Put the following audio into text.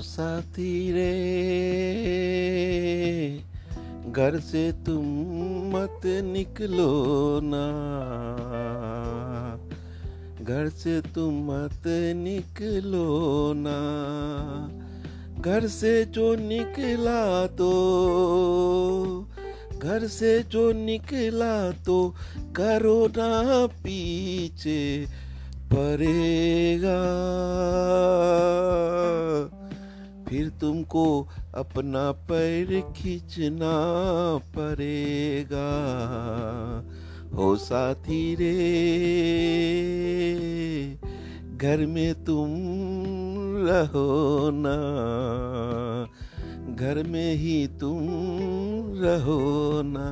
साथी रे। घर से तुम मत निकलो ना। घर से तुम मत निकलो ना। घर से जो निकला तो घर से जो निकला तो करो ना पीछे पड़ेगा। तुमको अपना पैर खींचना पड़ेगा। हो साथी रे, घर में तुम रहो ना, घर में ही तुम रहो ना।